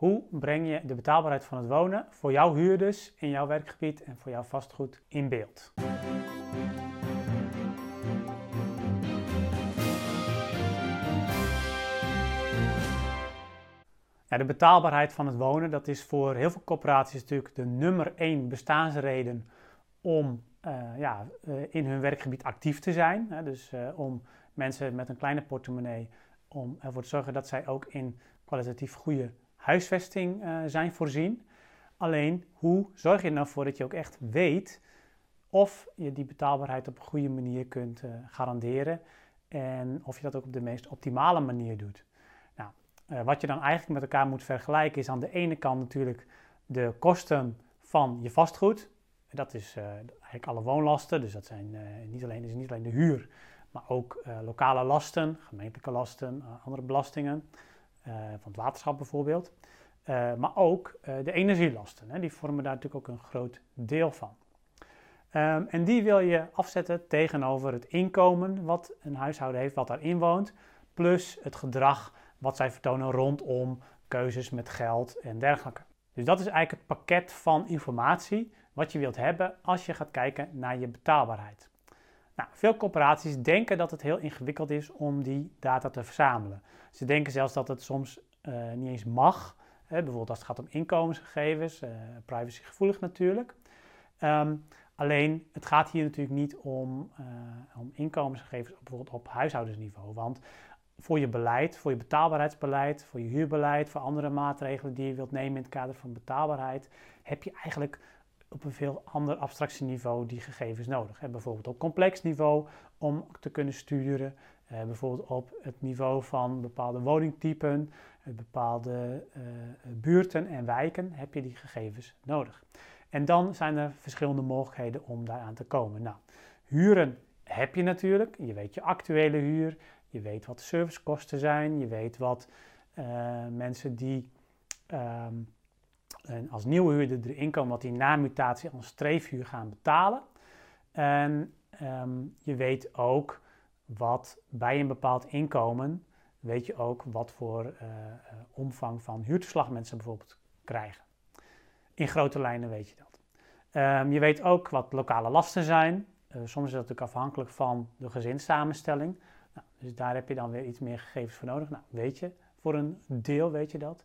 Hoe breng je de betaalbaarheid van het wonen voor jouw huurders in jouw werkgebied en voor jouw vastgoed in beeld? De betaalbaarheid van het wonen, dat is voor heel veel corporaties natuurlijk de nummer één bestaansreden om uh, ja, uh, in hun werkgebied actief te zijn. Hè? Dus uh, om mensen met een kleine portemonnee, om ervoor te zorgen dat zij ook in kwalitatief goede huisvesting zijn voorzien. Alleen, hoe zorg je er nou voor dat je ook echt weet of je die betaalbaarheid op een goede manier kunt garanderen en of je dat ook op de meest optimale manier doet? Uh, wat je dan eigenlijk met elkaar moet vergelijken is aan de ene kant natuurlijk de kosten van je vastgoed. Dat is uh, eigenlijk alle woonlasten, dus dat zijn uh, niet, alleen, is niet alleen de huur, maar ook lokale lasten, gemeentelijke lasten, andere belastingen, van het waterschap bijvoorbeeld. maar ook de energielasten, hè, die vormen daar natuurlijk ook een groot deel van. Um, en die wil je afzetten tegenover het inkomen wat een huishouden heeft, wat daarin woont, plus het gedrag wat zij vertonen rondom keuzes met geld en dergelijke. Dus dat is eigenlijk het pakket van informatie wat je wilt hebben als je gaat kijken naar je betaalbaarheid. Nou, veel corporaties denken dat het heel ingewikkeld is om die data te verzamelen. Ze denken zelfs dat het soms uh, niet eens mag. Hè, bijvoorbeeld als het gaat om inkomensgegevens, uh, privacygevoelig natuurlijk. Um, alleen, het gaat hier natuurlijk niet om, uh, om inkomensgegevens bijvoorbeeld op huishoudensniveau. Want voor je beleid, voor je betaalbaarheidsbeleid, voor je huurbeleid, voor andere maatregelen die je wilt nemen in het kader van betaalbaarheid, heb je eigenlijk op een veel ander abstractieniveau die gegevens nodig. bijvoorbeeld op complex niveau om te kunnen sturen, eh, bijvoorbeeld op het niveau van bepaalde woningtypen, eh, bepaalde uh, buurten en wijken heb je die gegevens nodig. En dan zijn er verschillende mogelijkheden om daaraan te komen. Nou, huren heb je natuurlijk. Je weet je actuele huur, je weet wat de servicekosten zijn. Je weet wat mensen die um, als nieuwe huurder erin komen, wat die na mutatie als streefhuur gaan betalen. En um, je weet ook wat bij een bepaald inkomen, weet je ook wat voor uh, omvang van huurtoeslag mensen bijvoorbeeld krijgen. In grote lijnen weet je dat. Um, je weet ook wat lokale lasten zijn. Uh, soms is dat natuurlijk afhankelijk van de gezinssamenstelling. Nou, dus daar heb je dan weer iets meer gegevens voor nodig. Nou, weet je, voor een deel weet je dat.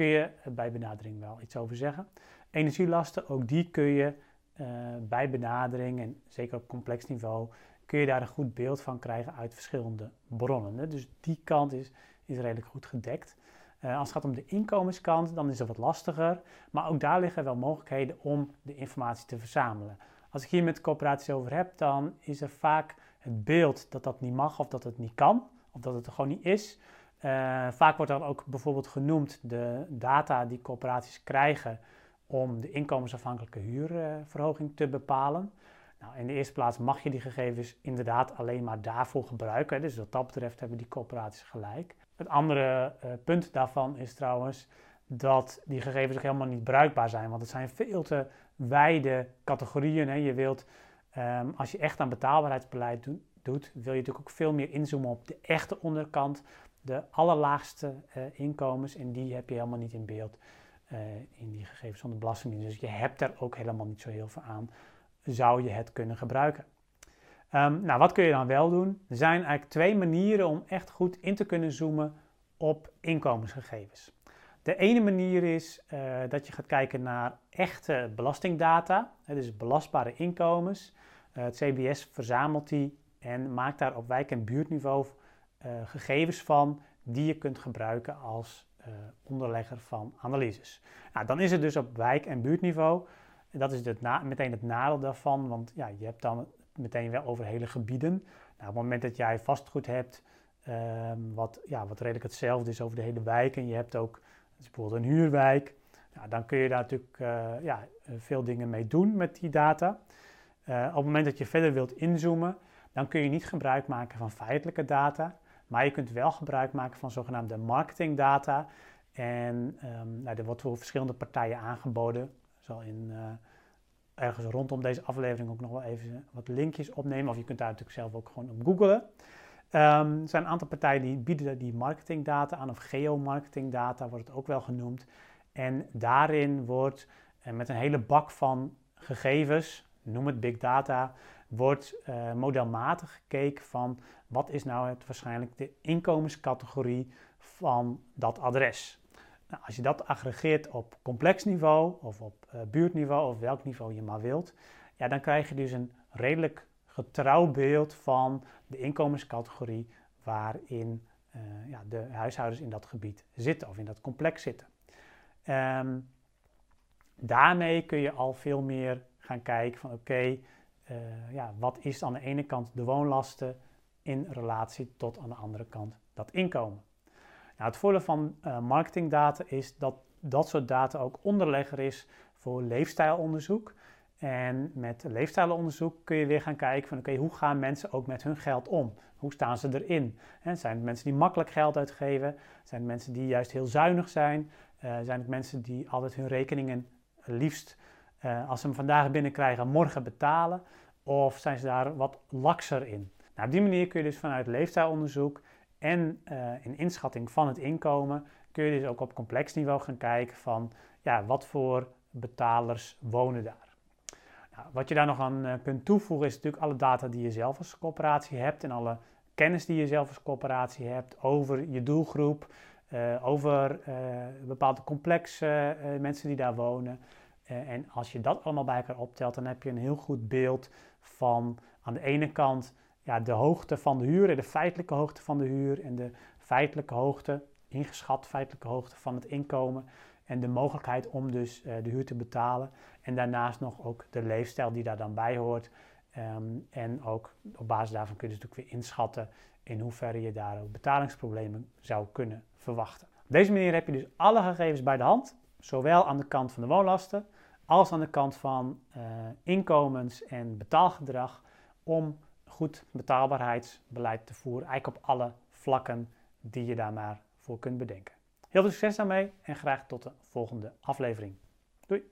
Kun je bij benadering wel iets over zeggen. Energielasten, ook die kun je uh, bij benadering en zeker op complex niveau, kun je daar een goed beeld van krijgen uit verschillende bronnen. Hè? Dus die kant is, is redelijk goed gedekt. Uh, als het gaat om de inkomenskant, dan is het wat lastiger. Maar ook daar liggen wel mogelijkheden om de informatie te verzamelen. Als ik hier met coöperaties over heb, dan is er vaak het beeld dat dat niet mag of dat het niet kan, of dat het gewoon niet is. Uh, vaak wordt dan ook bijvoorbeeld genoemd de data die corporaties krijgen om de inkomensafhankelijke huurverhoging te bepalen. Nou, in de eerste plaats mag je die gegevens inderdaad alleen maar daarvoor gebruiken. Dus wat dat betreft hebben die corporaties gelijk. Het andere uh, punt daarvan is trouwens dat die gegevens ook helemaal niet bruikbaar zijn. Want het zijn veel te wijde categorieën. Hè. Je wilt Um, als je echt aan betaalbaarheidsbeleid do doet, wil je natuurlijk ook veel meer inzoomen op de echte onderkant, de allerlaagste uh, inkomens. En die heb je helemaal niet in beeld uh, in die gegevens van de Belastingdienst. Dus je hebt daar ook helemaal niet zo heel veel aan. Zou je het kunnen gebruiken? Um, nou, wat kun je dan wel doen? Er zijn eigenlijk twee manieren om echt goed in te kunnen zoomen op inkomensgegevens. De ene manier is uh, dat je gaat kijken naar echte belastingdata, dus belastbare inkomens. Het CBS verzamelt die en maakt daar op wijk- en buurtniveau uh, gegevens van die je kunt gebruiken als onderlegger van analyses. Nou, dan is het dus op wijk- en buurtniveau. Dat is het meteen het nadeel daarvan, want ja, je hebt dan meteen wel over hele gebieden. Nou, op het moment dat jij vastgoed hebt, ehm, wat, ja, wat redelijk hetzelfde is over de hele wijk en je hebt ook bijvoorbeeld een huurwijk. Nou, dan kun je daar natuurlijk uh, ja, veel dingen mee doen met die data. Op het moment dat je verder wilt inzoomen, dan kun je niet gebruik maken van feitelijke data, maar je kunt wel gebruik maken van zogenaamde marketingdata. En um, nou, er wordt voor verschillende partijen aangeboden. Zal in, uh, ergens rondom deze aflevering ook nog wel even wat linkjes opnemen. Of je kunt daar natuurlijk zelf ook gewoon op googlen. Um, er zijn een aantal partijen die bieden die marketingdata aan, of geomarketingdata wordt het ook wel genoemd. En daarin wordt uh, met een hele bak van gegevens, noem het big data, wordt uh, modelmatig gekeken van wat is nou het waarschijnlijk de inkomenscategorie van dat adres. Nou, als je dat aggregeert op complex niveau of op uh, buurtniveau of welk niveau je maar wilt, ja, dan krijg je dus een redelijk getrouw beeld van de inkomenscategorie waarin uh, ja, de huishoudens in dat gebied zitten of in dat complex zitten. Um, daarmee kun je al veel meer gaan kijken van oké, uh, ja, wat is aan de ene kant de woonlasten in relatie tot aan de andere kant dat inkomen. Nou, het voordeel van uh, marketingdata is dat dat soort data ook onderlegger is voor leefstijlonderzoek. En met leefstijlonderzoek kun je weer gaan kijken van oké, hoe gaan mensen ook met hun geld om? Hoe staan ze erin? Zijn het mensen die makkelijk geld uitgeven? Zijn het mensen die juist heel zuinig zijn? Uh, zijn het mensen die altijd hun rekeningen liefst uh, als ze hem vandaag binnenkrijgen morgen betalen? Of zijn ze daar wat lakser in? Nou, op die manier kun je dus vanuit leefstijlonderzoek en uh, in inschatting van het inkomen, kun je dus ook op complex niveau gaan kijken van ja, wat voor betalers wonen daar. Nou, wat je daar nog aan uh, kunt toevoegen is natuurlijk alle data die je zelf als coöperatie hebt en alle kennis die je zelf als coöperatie hebt over je doelgroep, over bepaalde complex mensen die daar wonen. En als je dat allemaal bij elkaar optelt, dan heb je een heel goed beeld van aan de ene kant ja, de hoogte van de huur, de feitelijke hoogte van de huur en de feitelijke hoogte, ingeschat feitelijke hoogte van het inkomen en de mogelijkheid om dus uh, de huur te betalen. En daarnaast nog ook de leefstijl die daar dan bij hoort. Um, en ook op basis daarvan kun je dus natuurlijk weer inschatten in hoeverre je daar ook betalingsproblemen zou kunnen verwachten. Op deze manier heb je dus alle gegevens bij de hand, zowel aan de kant van de woonlasten als aan de kant van uh, inkomens en betaalgedrag, om goed betaalbaarheidsbeleid te voeren, eigenlijk op alle vlakken die je daar maar voor kunt bedenken. Heel veel succes daarmee en graag tot de volgende aflevering. Doei!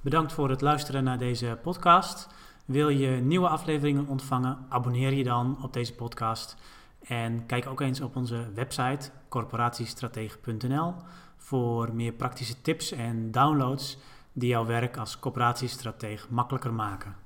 Bedankt voor het luisteren naar deze podcast. Wil je nieuwe afleveringen ontvangen? Abonneer je dan op deze podcast. En kijk ook eens op onze website corporatiestratege.nl voor meer praktische tips en downloads die jouw werk als coöperatiestratege makkelijker maken.